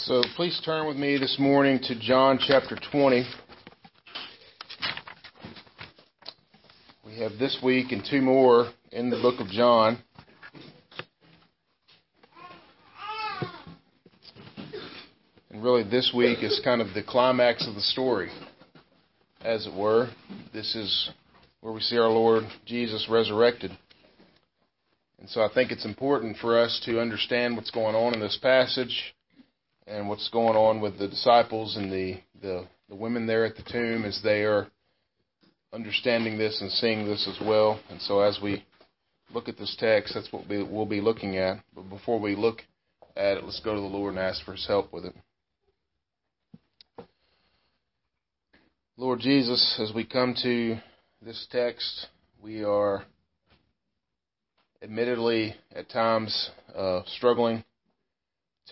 So please turn with me this morning to John chapter 20. We have this week and two more in the book of John. And really, this week is kind of the climax of the story, as it were. This is where we see our Lord Jesus resurrected. And so I think it's important for us to understand what's going on in this passage and what's going on with the disciples and the, the, the women there at the tomb as they are understanding this and seeing this as well. And so as we look at this text, that's what we, we'll be looking at. But before we look at it, let's go to the Lord and ask for his help with it. Lord Jesus, as we come to this text, we are admittedly at times uh, struggling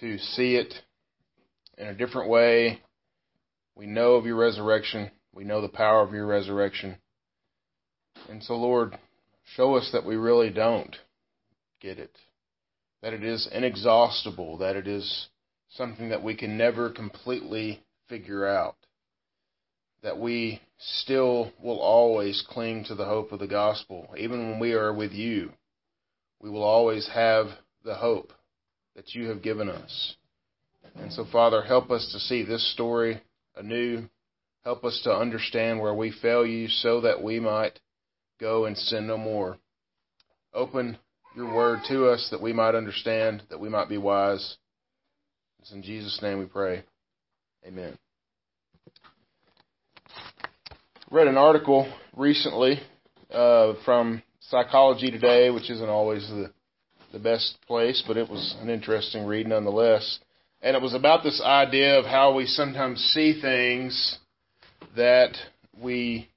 to see it in a different way. We know of your resurrection. We know the power of your resurrection. And so, Lord, show us that we really don't get it. That it is inexhaustible. That it is something that we can never completely figure out. That we still will always cling to the hope of the gospel. Even when we are with you, we will always have the hope that you have given us. And so, Father, help us to see this story anew. Help us to understand where we fail you so that we might go and sin no more. Open your word to us that we might understand, that we might be wise. It's in Jesus' name we pray. Amen. Read an article recently uh, from Psychology Today, which isn't always the the best place, but it was an interesting read nonetheless and it was about this idea of how we sometimes see things that we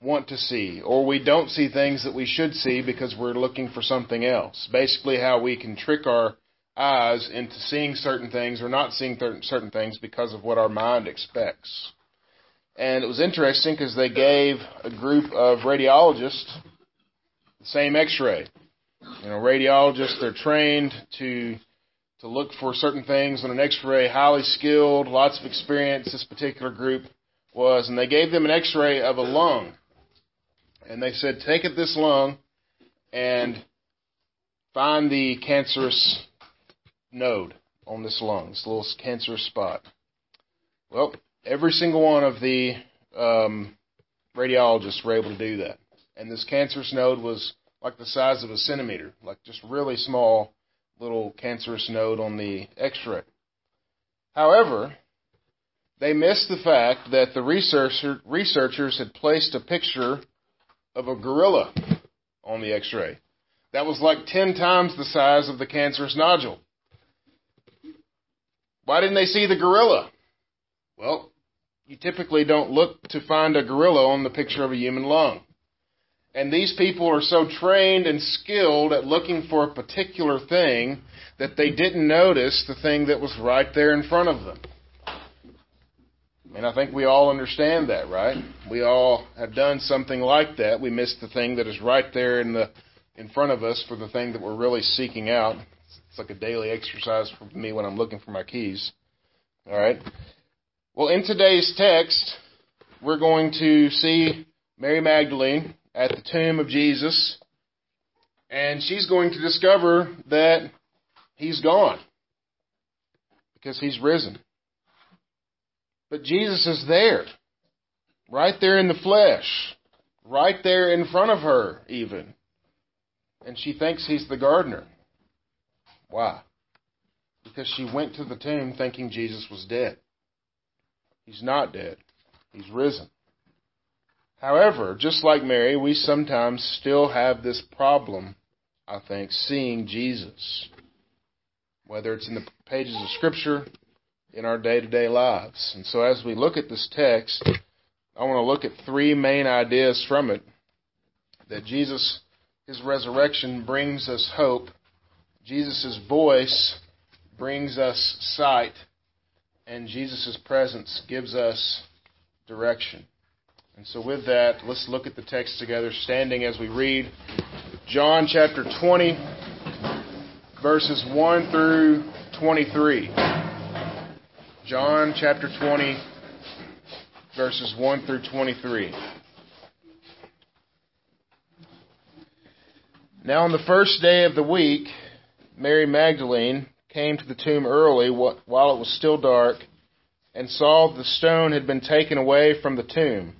want to see, or we don't see things that we should see because we're looking for something else. Basically, how we can trick our eyes into seeing certain things or not seeing certain things because of what our mind expects. And it was interesting because they gave a group of radiologists the same x-ray. You know, radiologists, they're trained to to look for certain things on an x-ray, highly skilled, lots of experience, this particular group was, and they gave them an x-ray of a lung. And they said, take at this lung and find the cancerous node on this lung, this little cancerous spot. Well, every single one of the um, radiologists were able to do that. And this cancerous node was like the size of a centimeter, like just really small little cancerous node on the x-ray. However, they missed the fact that the researcher, researchers had placed a picture of a gorilla on the x-ray. That was like 10 times the size of the cancerous nodule. Why didn't they see the gorilla? Well, you typically don't look to find a gorilla on the picture of a human lung. And these people are so trained and skilled at looking for a particular thing that they didn't notice the thing that was right there in front of them. And I think we all understand that, right? We all have done something like that. We miss the thing that is right there in the in front of us for the thing that we're really seeking out. It's like a daily exercise for me when I'm looking for my keys. All right. Well, in today's text, we're going to see Mary Magdalene at the tomb of Jesus, and she's going to discover that he's gone because he's risen. But Jesus is there, right there in the flesh, right there in front of her, even. And she thinks he's the gardener. Why? Because she went to the tomb thinking Jesus was dead. He's not dead, he's risen. However, just like Mary, we sometimes still have this problem, I think, seeing Jesus. Whether it's in the pages of Scripture, in our day to day lives. And so as we look at this text, I want to look at three main ideas from it. That Jesus, His resurrection brings us hope. Jesus' voice brings us sight. And Jesus' presence gives us direction. And so, with that, let's look at the text together, standing as we read John chapter 20, verses 1 through 23. John chapter 20, verses 1 through 23. Now, on the first day of the week, Mary Magdalene came to the tomb early while it was still dark and saw the stone had been taken away from the tomb.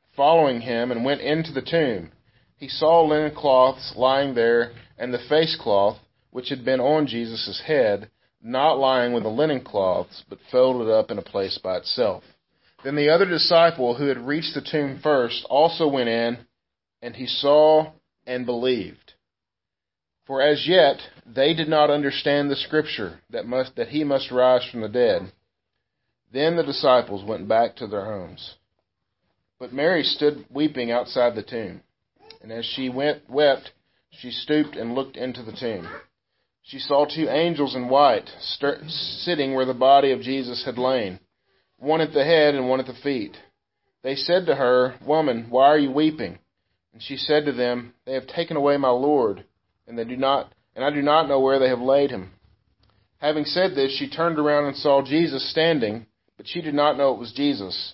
following him, and went into the tomb. He saw linen cloths lying there, and the face cloth, which had been on Jesus' head, not lying with the linen cloths, but folded up in a place by itself. Then the other disciple, who had reached the tomb first, also went in, and he saw and believed. For as yet they did not understand the scripture that must that he must rise from the dead. Then the disciples went back to their homes. But Mary stood weeping outside the tomb. And as she went wept, she stooped and looked into the tomb. She saw two angels in white sitting where the body of Jesus had lain, one at the head and one at the feet. They said to her, Woman, why are you weeping? And she said to them, They have taken away my Lord and they do not and I do not know where they have laid him. Having said this, she turned around and saw Jesus standing, but she did not know it was Jesus.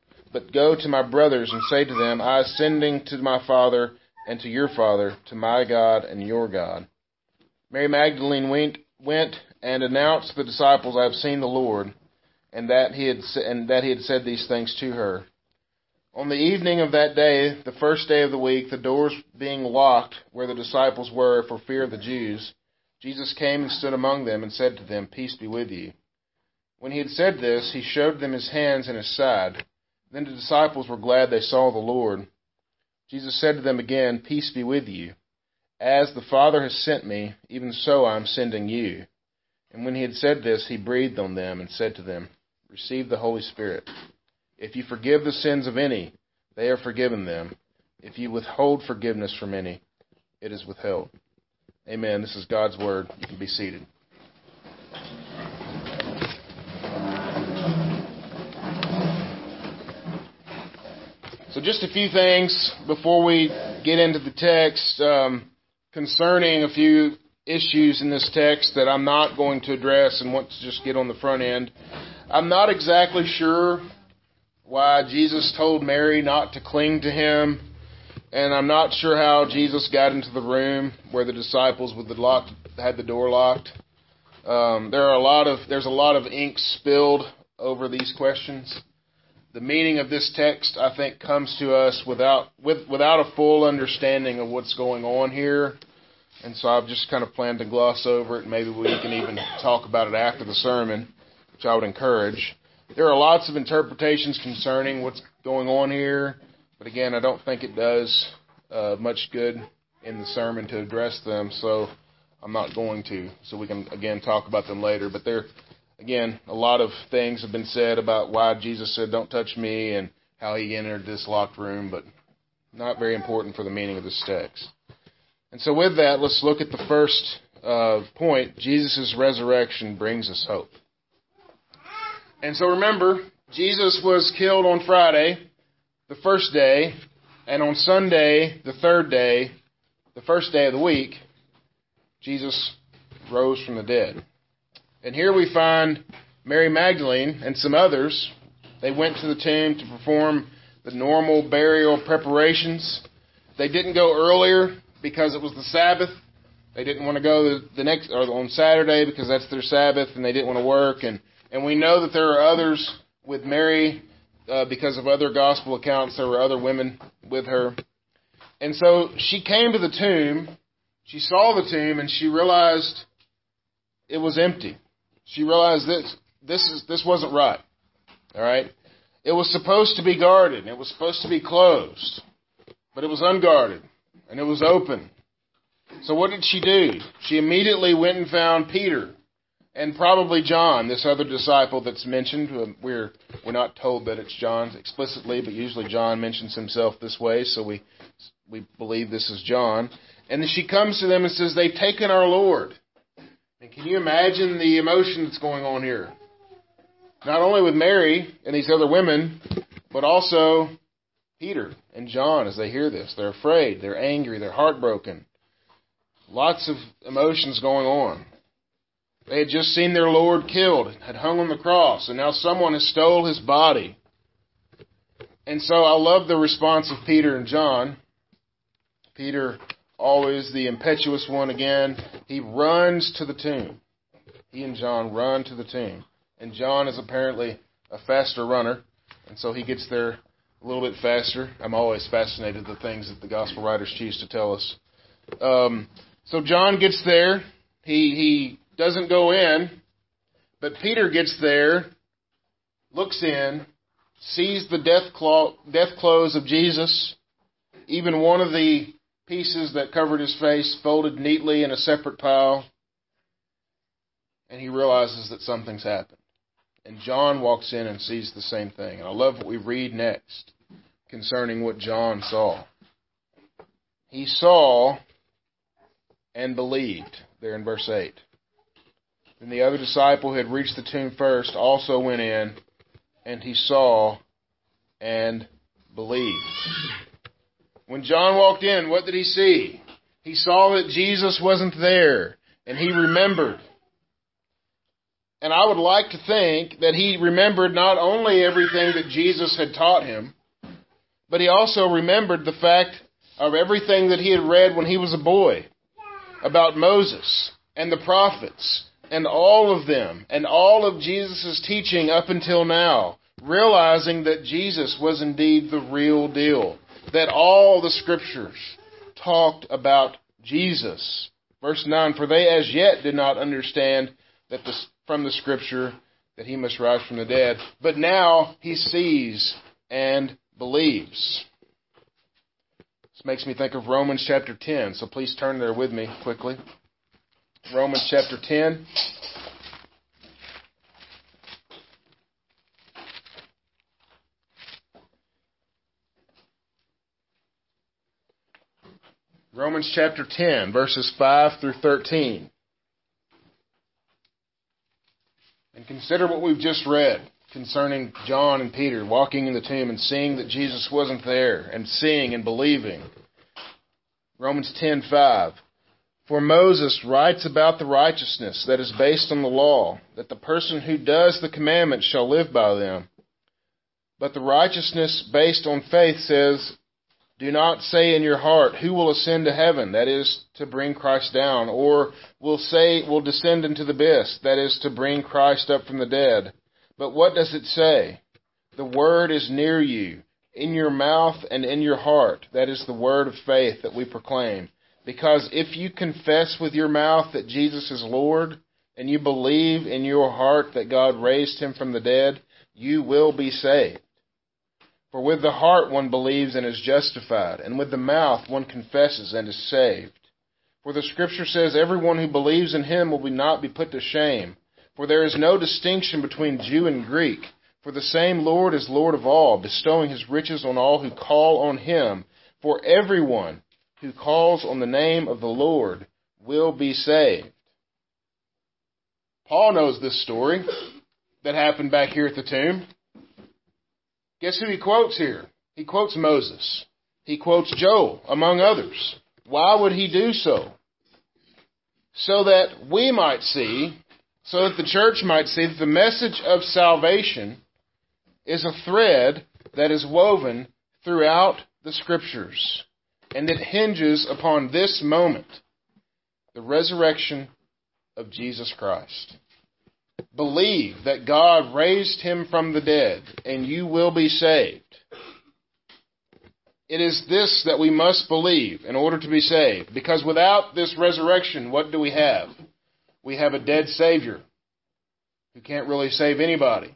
but go to my brothers and say to them, I ascending to my Father and to your Father, to my God and your God. Mary Magdalene went, went and announced to the disciples, I have seen the Lord, and that he had and that he had said these things to her. On the evening of that day, the first day of the week, the doors being locked where the disciples were for fear of the Jews, Jesus came and stood among them and said to them, Peace be with you. When he had said this, he showed them his hands and his side. Then the disciples were glad they saw the Lord. Jesus said to them again, Peace be with you. As the Father has sent me, even so I am sending you. And when he had said this, he breathed on them and said to them, Receive the Holy Spirit. If you forgive the sins of any, they are forgiven them. If you withhold forgiveness from any, it is withheld. Amen. This is God's word. You can be seated. So, just a few things before we get into the text um, concerning a few issues in this text that I'm not going to address and want to just get on the front end. I'm not exactly sure why Jesus told Mary not to cling to him. And I'm not sure how Jesus got into the room where the disciples with the locked, had the door locked. Um, there are a lot of there's a lot of ink spilled over these questions. The meaning of this text, I think, comes to us without with without a full understanding of what's going on here, and so I've just kind of planned to gloss over it. Maybe we can even talk about it after the sermon, which I would encourage. There are lots of interpretations concerning what's going on here, but again, I don't think it does uh, much good in the sermon to address them, so I'm not going to. So we can again talk about them later. But there, again, a lot of things have been said about why Jesus said, "Don't touch me," and how he entered this locked room, but not very important for the meaning of this text. And so, with that, let's look at the first uh, point. Jesus' resurrection brings us hope. And so remember, Jesus was killed on Friday, the first day, and on Sunday, the third day, the first day of the week, Jesus rose from the dead. And here we find Mary Magdalene and some others. They went to the tomb to perform the normal burial preparations. They didn't go earlier because it was the Sabbath. They didn't want to go the next or on Saturday because that's their Sabbath, and they didn't want to work. And and we know that there are others with Mary uh, because of other gospel accounts. There were other women with her. And so she came to the tomb. She saw the tomb and she realized it was empty. She realized this this is this wasn't right. All right? It was supposed to be guarded. It was supposed to be closed. But it was unguarded and it was open. So what did she do? She immediately went and found Peter and probably John, this other disciple that's mentioned. We're we're not told that it's John explicitly, but usually John mentions himself this way, so we we believe this is John. And then she comes to them and says, "They've taken our Lord." And can you imagine the emotion that's going on here? Not only with Mary and these other women, but also Peter and John as they hear this. They're afraid, they're angry, they're heartbroken. Lots of emotions going on. They had just seen their Lord killed, had hung on the cross, and now someone has stole his body. And so I love the response of Peter and John. Peter, always the impetuous one again, he runs to the tomb. He and John run to the tomb. And John is apparently a faster runner, and so he gets there a little bit faster. I'm always fascinated the things that the gospel writers choose to tell us. Um, so John gets there. He he doesn't go in, but Peter gets there, looks in, sees the death, clo- death clothes of Jesus, even one of the pieces that covered his face folded neatly in a separate pile, and he realizes that something's happened. And John walks in and sees the same thing. And I love what we read next concerning what John saw. He saw and believed, there in verse 8. Then the other disciple who had reached the tomb first also went in, and he saw and believed. When John walked in, what did he see? He saw that Jesus wasn't there, and he remembered. And I would like to think that he remembered not only everything that Jesus had taught him, but he also remembered the fact of everything that he had read when he was a boy about Moses and the prophets and all of them and all of Jesus' teaching up until now, realizing that Jesus was indeed the real deal, that all the scriptures talked about Jesus. Verse 9, for they as yet did not understand that the, from the scripture that he must rise from the dead, but now he sees and believes. This makes me think of Romans chapter 10, so please turn there with me quickly. Romans chapter 10. Romans chapter 10, verses 5 through 13. And consider what we've just read concerning John and Peter walking in the tomb and seeing that Jesus wasn't there and seeing and believing. Romans 10:5 for Moses writes about the righteousness that is based on the law, that the person who does the commandments shall live by them. But the righteousness based on faith says, Do not say in your heart, Who will ascend to heaven? That is to bring Christ down. Or will say, will descend into the abyss? That is to bring Christ up from the dead. But what does it say? The word is near you, in your mouth and in your heart. That is the word of faith that we proclaim. Because if you confess with your mouth that Jesus is Lord, and you believe in your heart that God raised him from the dead, you will be saved. For with the heart one believes and is justified, and with the mouth one confesses and is saved. For the scripture says, Everyone who believes in him will not be put to shame. For there is no distinction between Jew and Greek. For the same Lord is Lord of all, bestowing his riches on all who call on him. For everyone who calls on the name of the Lord will be saved. Paul knows this story that happened back here at the tomb. Guess who he quotes here? He quotes Moses. He quotes Joel, among others. Why would he do so? So that we might see, so that the church might see that the message of salvation is a thread that is woven throughout the scriptures and it hinges upon this moment the resurrection of Jesus Christ. Believe that God raised him from the dead, and you will be saved. It is this that we must believe in order to be saved. Because without this resurrection, what do we have? We have a dead Savior who can't really save anybody.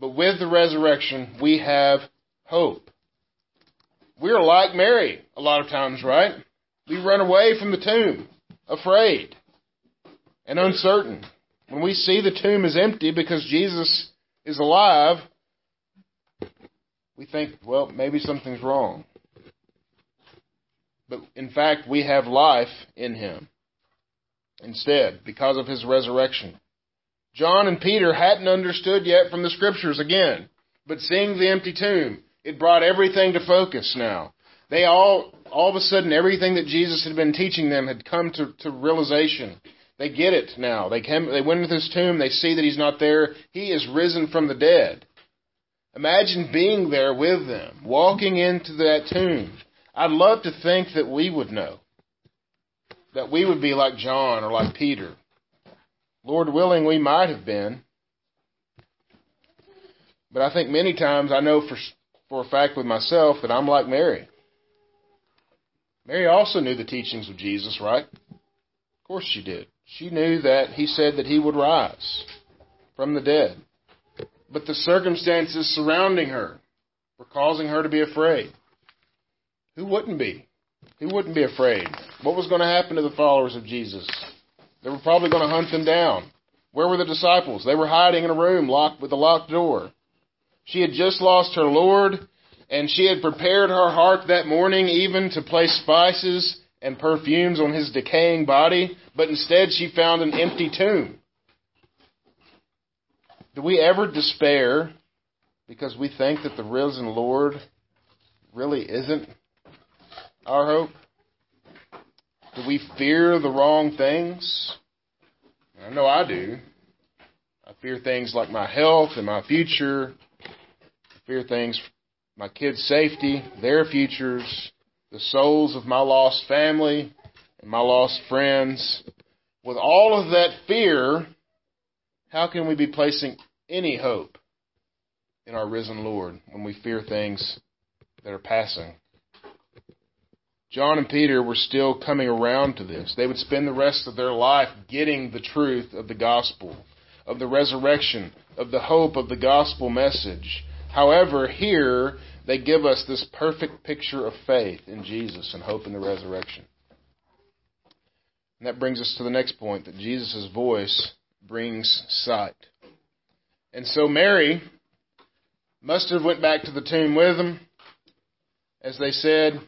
But with the resurrection, we have hope. We're like Mary a lot of times, right? We run away from the tomb, afraid and uncertain. When we see the tomb is empty because Jesus is alive, we think, well, maybe something's wrong. But in fact, we have life in him instead because of his resurrection. John and Peter hadn't understood yet from the scriptures again, but seeing the empty tomb, it brought everything to focus now. They all, all of a sudden, everything that Jesus had been teaching them had come to, to realization. They get it now. They came, they went into this tomb. They see that he's not there. He is risen from the dead. Imagine being there with them, walking into that tomb. I'd love to think that we would know. That we would be like John or like Peter. Lord willing, we might have been. But I think many times I know for, for a fact with myself that I'm like Mary. Mary also knew the teachings of Jesus, right? Of course she did. She knew that he said that he would rise from the dead. But the circumstances surrounding her were causing her to be afraid. Who wouldn't be? Who wouldn't be afraid? What was going to happen to the followers of Jesus? They were probably going to hunt them down. Where were the disciples? They were hiding in a room locked with a locked door. She had just lost her Lord, and she had prepared her heart that morning even to place spices and perfumes on his decaying body, but instead she found an empty tomb. Do we ever despair because we think that the risen Lord really isn't our hope? Do we fear the wrong things? I know I do. I fear things like my health and my future. I fear things, my kids' safety, their futures, the souls of my lost family and my lost friends. With all of that fear, how can we be placing any hope in our risen Lord when we fear things that are passing? John and Peter were still coming around to this. They would spend the rest of their life getting the truth of the gospel, of the resurrection, of the hope of the gospel message. However, here they give us this perfect picture of faith in Jesus and hope in the resurrection. And that brings us to the next point that Jesus' voice brings sight. And so Mary must have went back to the tomb with them. As they said,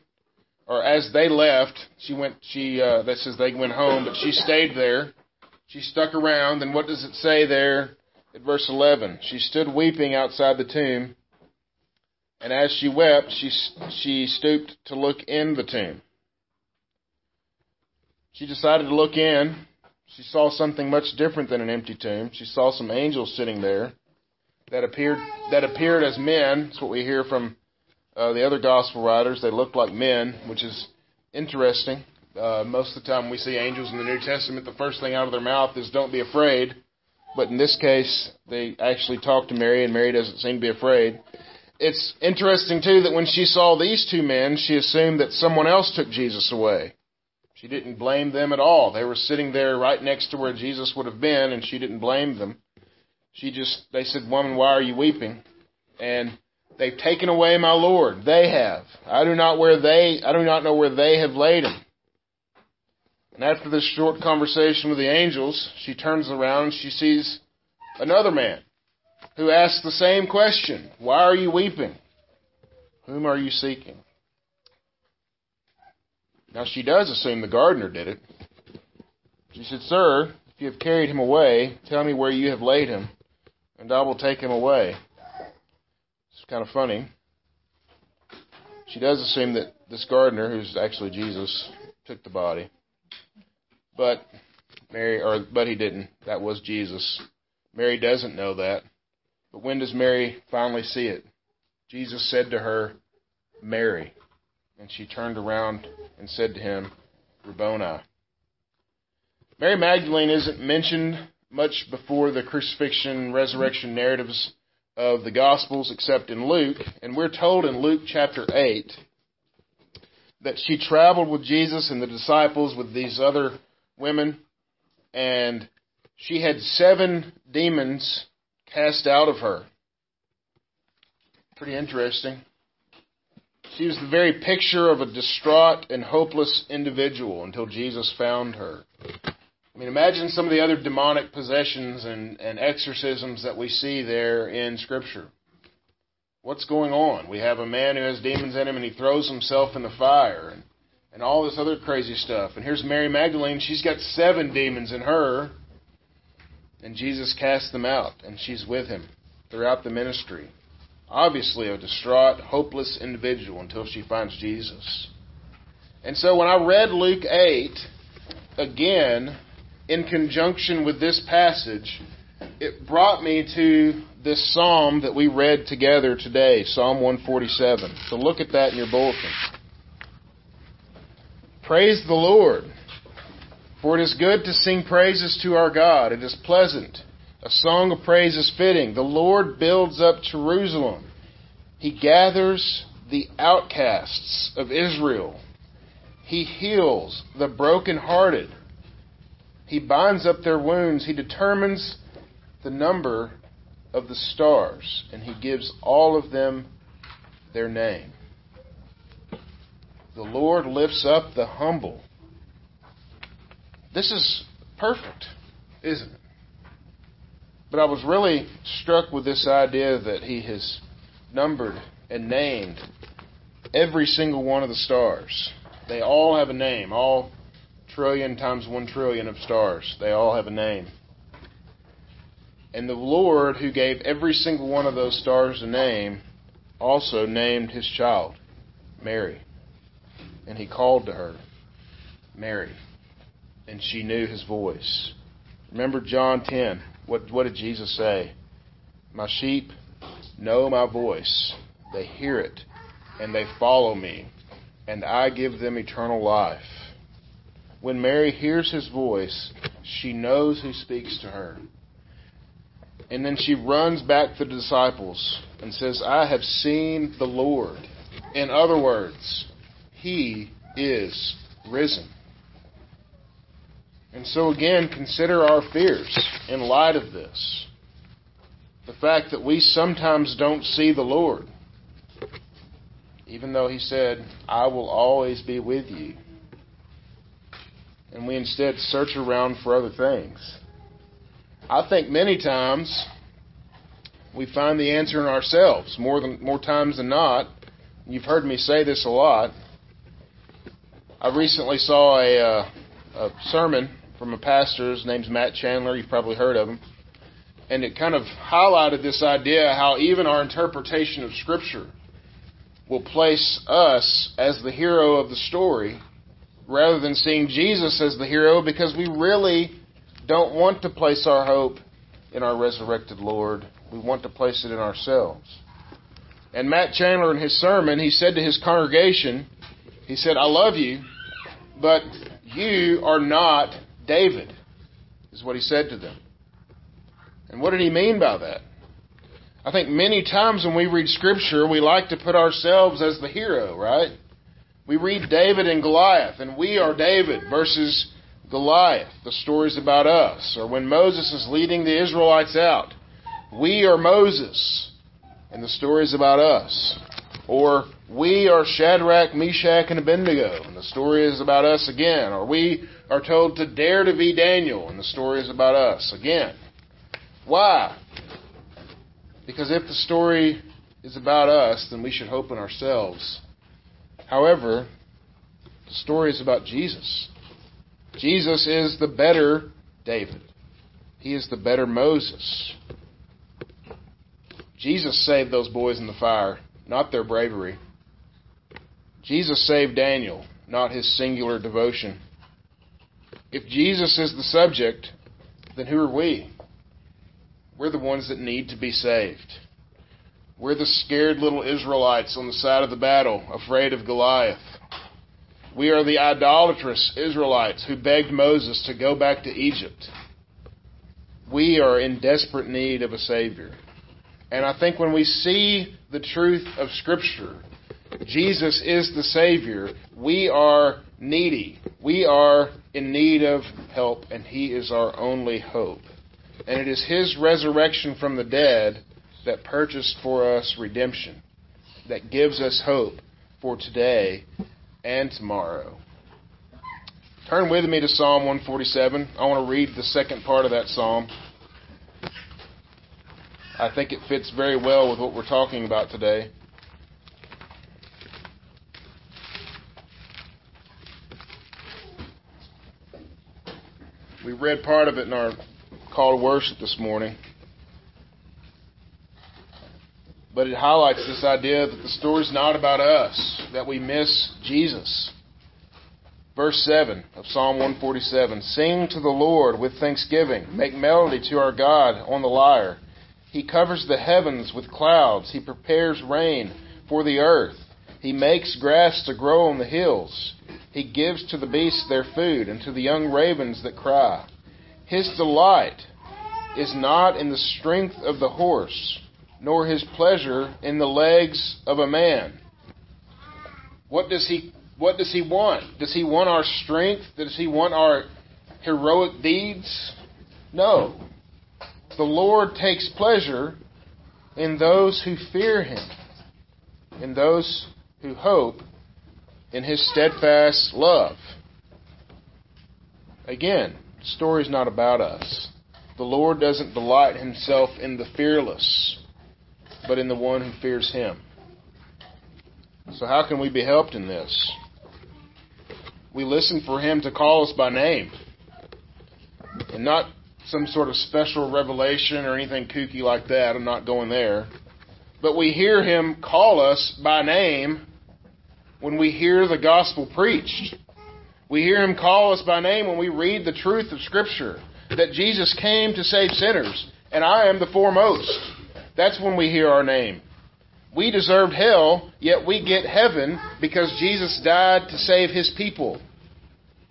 or as they left, she went. She uh, that says they went home, but she stayed there. She stuck around, and what does it say there at verse 11? She stood weeping outside the tomb, and as she wept, she she stooped to look in the tomb. She decided to look in. She saw something much different than an empty tomb. She saw some angels sitting there that appeared that appeared as men. That's what we hear from uh, the other gospel writers, they looked like men, which is interesting. Uh, most of the time we see angels in the New Testament, the first thing out of their mouth is, don't be afraid. But in this case, they actually talk to Mary, and Mary doesn't seem to be afraid. It's interesting, too, that when she saw these two men, she assumed that someone else took Jesus away. She didn't blame them at all. They were sitting there right next to where Jesus would have been, and she didn't blame them. She just, they said, Woman, why are you weeping? And They've taken away my Lord. They have. I do not where they I do not know where they have laid him. And after this short conversation with the angels, she turns around and she sees another man who asks the same question. Why are you weeping? Whom are you seeking? Now she does assume the gardener did it. She said, Sir, if you have carried him away, tell me where you have laid him, and I will take him away It's kind of funny. She does assume that this gardener, who's actually Jesus, took the body. But Mary, or but he didn't. That was Jesus. Mary doesn't know that. But when does Mary finally see it? Jesus said to her, Mary. And she turned around and said to him, Rabboni. Mary Magdalene isn't mentioned much before the crucifixion, resurrection narratives of the Gospels, except in Luke. And we're told in Luke chapter 8 that she traveled with Jesus and the disciples with these other women, and she had seven demons cast out of her. Pretty interesting. She was the very picture of a distraught and hopeless individual until Jesus found her. I mean, imagine some of the other demonic possessions and, and exorcisms that we see there in Scripture. What's going on? We have a man who has demons in him and he throws himself in the fire and, and all this other crazy stuff. And here's Mary Magdalene. She's got seven demons in her. And Jesus casts them out and she's with him throughout the ministry. Obviously, a distraught, hopeless individual until she finds Jesus. And so when I read Luke 8 again, in conjunction with this passage, it brought me to this psalm that we read together today, Psalm 147. So look at that in your bulletin. Praise the Lord, for it is good to sing praises to our God. It is pleasant. A song of praise is fitting. The Lord builds up Jerusalem. He gathers the outcasts of Israel. He heals the brokenhearted. He binds up their wounds. He determines the number of the stars, and he gives all of them their name. The Lord lifts up the humble. This is perfect, isn't it? But I was really struck with this idea that he has numbered and named every single one of the stars. They all have a name, all trillion times one trillion of stars. They all have a name. And the Lord, who gave every single one of those stars a name, also named his child, Mary. And he called to her, Mary. And she knew his voice. Remember John 10. What, what did Jesus say? My sheep know my voice. They hear it, and they follow me, and I give them eternal life. When Mary hears his voice, she knows who speaks to her. And then she runs back to the disciples and says, I have seen the Lord. In other words, he is risen. And so, again, consider our fears in light of this. The fact that we sometimes don't see the Lord, even though He said, I will always be with you. And we instead search around for other things. I think many times we find the answer in ourselves more than more times than not. You've heard me say this a lot. I recently saw a, uh, a sermon from a pastor. His name's Matt Chandler. You've probably heard of him. And it kind of highlighted this idea how even our interpretation of Scripture will place us as the hero of the story rather than seeing Jesus as the hero because we really don't want to place our hope in our resurrected Lord. We want to place it in ourselves. And Matt Chandler, in his sermon, he said to his congregation, he said, I love you, but you are not David, is what he said to them. And what did he mean by that? I think many times when we read Scripture, we like to put ourselves as the hero, right? We read David and Goliath, and we are David versus Goliath. The story's about us. Or when Moses is leading the Israelites out, we are Moses, and the story's about us. Or we are Shadrach, Meshach, and Abednego, and the story is about us again. Or we are told to dare to be Daniel, and the story is about us again. Why? Because if the story is about us, then we should hope in ourselves However, the story is about Jesus. Jesus is the better David. He is the better Moses. Jesus saved those boys in the fire, not their bravery. Jesus saved Daniel, not his singular devotion. If Jesus is the subject, then who are we? We're the ones that need to be saved. We're the scared little Israelites on the side of the battle, afraid of Goliath. We are the idolatrous Israelites who begged Moses to go back to Egypt. we are in desperate need of a Savior. And I think when we see the truth of Scripture, Jesus is the Savior, we are needy. We are in need of help, and He is our only hope. And it is His resurrection from the dead that purchased for us redemption, that gives us hope for today and tomorrow. Turn with me to Psalm 147. I want to read the second part of that psalm. I think it fits very well with what we're talking about today. We read part of it in our call to worship this morning. But it highlights this idea that the story's not about us, that we miss Jesus. Verse 7 of Psalm 147 Sing to the Lord with thanksgiving, make melody to our God on the lyre. He covers the heavens with clouds, He prepares rain for the earth. He makes grass to grow on the hills. He gives to the beasts their food, and to the young ravens that cry. His delight is not in the strength of the horse, nor his pleasure in the legs of a man. What does he what does he want? Does he want our strength? Does he want our heroic deeds? No. The Lord takes pleasure in those who fear him, in those who hope in his steadfast love. Again, the story's not about us. The Lord doesn't delight himself in the fearless, but in the one who fears him. So, how can we be helped in this? we listen for him to call us by name. And not some sort of special revelation or anything kooky like that. I'm not going there. But we hear him call us by name when we hear the gospel preached. We hear him call us by name when we read the truth of Scripture that Jesus came to save sinners, and I am the foremost. That's when we hear our name. We deserved hell, yet we get heaven because Jesus died to save his people.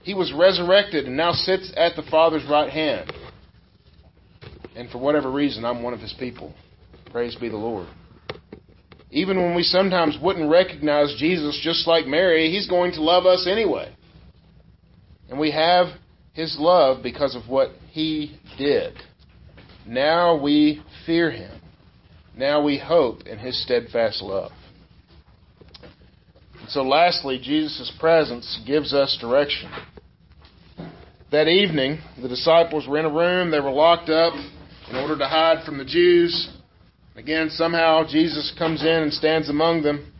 He was resurrected and now sits at the Father's right hand. And for whatever reason, I'm one of his people. Praise be the Lord. Even when we sometimes wouldn't recognize Jesus just like Mary, he's going to love us anyway. And we have his love because of what he did. Now we fear him. Now we hope in his steadfast love. And so, lastly, Jesus' presence gives us direction. That evening, the disciples were in a room, they were locked up in order to hide from the Jews. Again, somehow Jesus comes in and stands among them,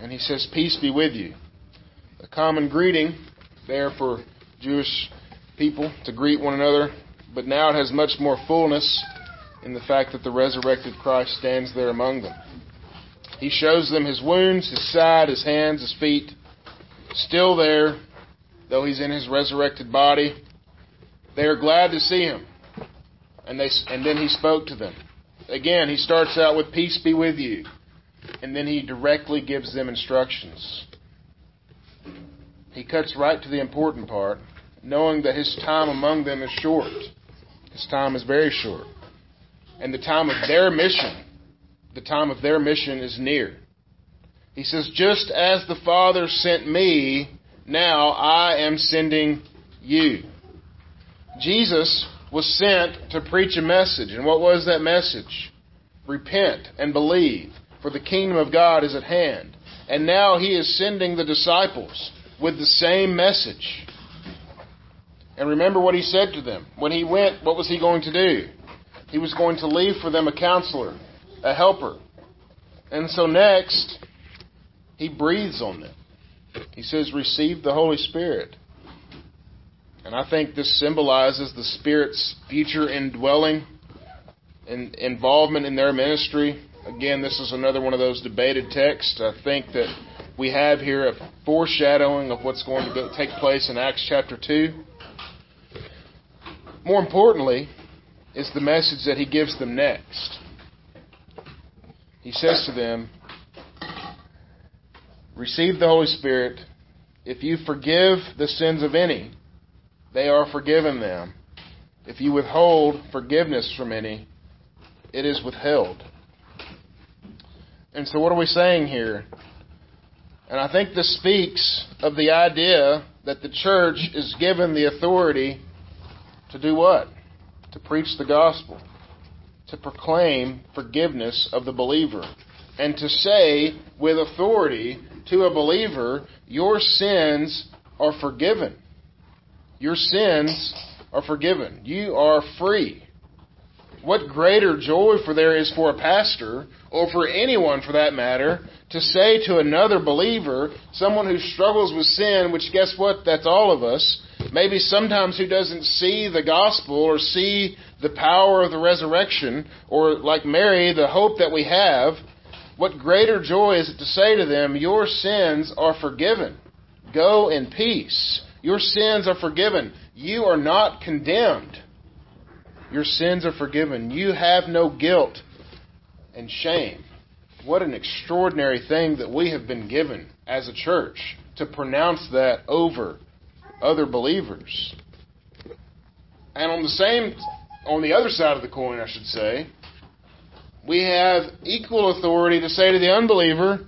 and he says, Peace be with you. A common greeting there for Jewish people to greet one another, but now it has much more fullness in the fact that the resurrected Christ stands there among them. He shows them his wounds, his side, his hands, his feet, still there, though he's in his resurrected body. They are glad to see him. And, they, and then he spoke to them. Again, he starts out with, Peace be with you. And then he directly gives them instructions. He cuts right to the important part, knowing that his time among them is short. His time is very short and the time of their mission, the time of their mission is near. He says, Just as the Father sent me, now I am sending you. Jesus was sent to preach a message. And what was that message? Repent and believe, for the kingdom of God is at hand. And now he is sending the disciples with the same message. And remember what he said to them. When he went, what was he going to do? He was going to leave for them a counselor, a helper. And so next, he breathes on them. He says, Receive the Holy Spirit. And I think this symbolizes the Spirit's future indwelling and involvement in their ministry. Again, this is another one of those debated texts. I think that we have here a foreshadowing of what's going to take place in Acts chapter 2. More importantly, is the message that he gives them next. He says to them, Receive the Holy Spirit. If you forgive the sins of any, they are forgiven them. if you withhold forgiveness from any, it is withheld. And so, what are we saying here? And I think this speaks of the idea that the church is given the authority to do what? To preach the gospel, to proclaim forgiveness of the believer, and to say with authority to a believer, Your sins are forgiven. Your sins are forgiven. You are free. What greater joy for there is for a pastor, or for anyone for that matter, to say to another believer, someone who struggles with sin, which guess what? That's all of us. Maybe sometimes who doesn't see the gospel or see the power of the resurrection, or like Mary, the hope that we have. What greater joy is it to say to them, Your sins are forgiven. Go in peace. Your sins are forgiven. You are not condemned. Your sins are forgiven. You have no guilt and shame. What an extraordinary thing that we have been given as a church to pronounce that over other believers. And on the same on the other side of the coin, I should say, we have equal authority to say to the unbeliever,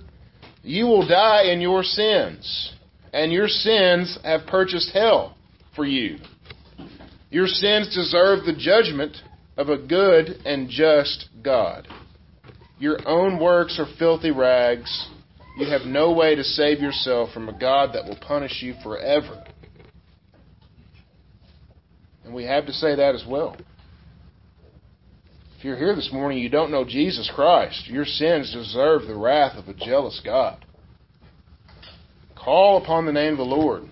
you will die in your sins, and your sins have purchased hell for you. Your sins deserve the judgment of a good and just God. Your own works are filthy rags. You have no way to save yourself from a God that will punish you forever. And we have to say that as well. If you're here this morning, you don't know Jesus Christ, your sins deserve the wrath of a jealous God. Call upon the name of the Lord.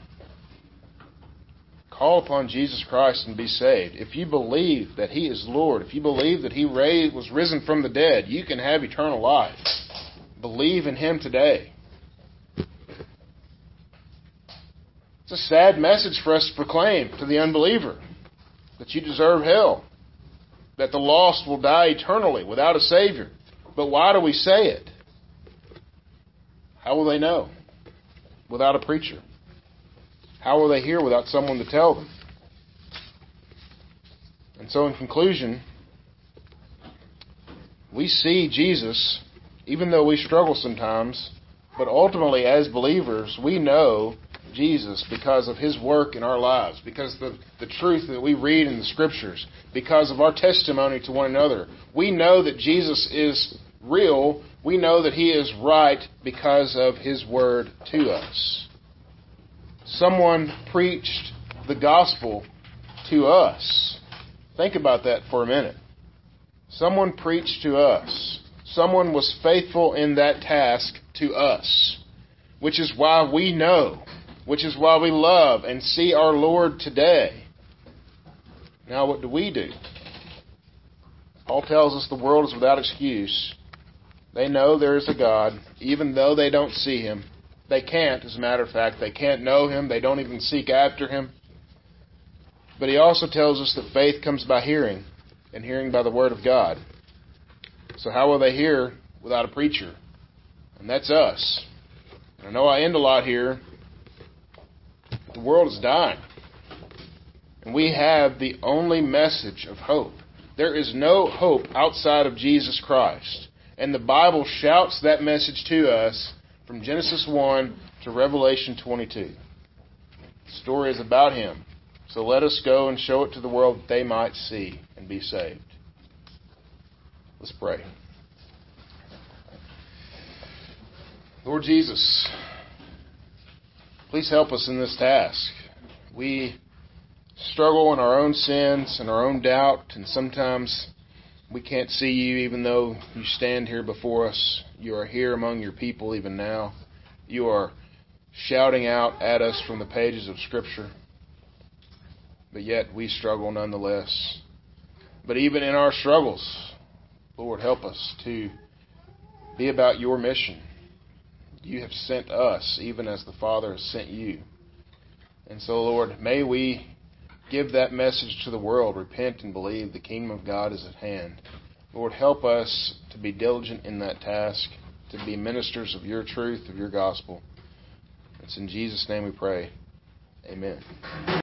Call upon Jesus Christ and be saved. If you believe that He is Lord, if you believe that He raised, was risen from the dead, you can have eternal life. Believe in Him today. It's a sad message for us to proclaim to the unbeliever that you deserve hell, that the lost will die eternally without a Savior. But why do we say it? How will they know? Without a preacher. How will they hear without someone to tell them? And so, in conclusion, we see Jesus, even though we struggle sometimes, but ultimately, as believers, we know Jesus because of his work in our lives, because of the, the truth that we read in the scriptures, because of our testimony to one another. We know that Jesus is real. We know that he is right because of his word to us someone preached the gospel to us. Think about that for a minute. Someone preached to us. Someone was faithful in that task to us, which is why we know, which is why we love and see our Lord today. Now, what do we do? Paul tells us the world is without excuse. They know there is a God, even though they don't see him. They can't, as a matter of fact. They can't know him. They don't even seek after him. But he also tells us that faith comes by hearing, and hearing by the word of God. So how will they hear without a preacher? And that's us. And I know I end a lot here. The world is dying. And we have the only message of hope. There is no hope outside of Jesus Christ. And the Bible shouts that message to us from Genesis 1 to Revelation 22. The story is about him. So let us go and show it to the world that they might see and be saved. Let's pray. Lord Jesus, please help us in this task. We struggle in our own sins and our own doubt, and sometimes we can't see you even though you stand here before us. You are here among your people even now. You are shouting out at us from the pages of Scripture. But yet we struggle nonetheless. But even in our struggles, Lord, help us to be about your mission. You have sent us, even as the Father has sent you. And so, Lord, may we give that message to the world. Repent and believe the kingdom of God is at hand. Lord, help us to be diligent in that task, to be ministers of your truth, of your gospel. It's in Jesus' name we pray. Amen.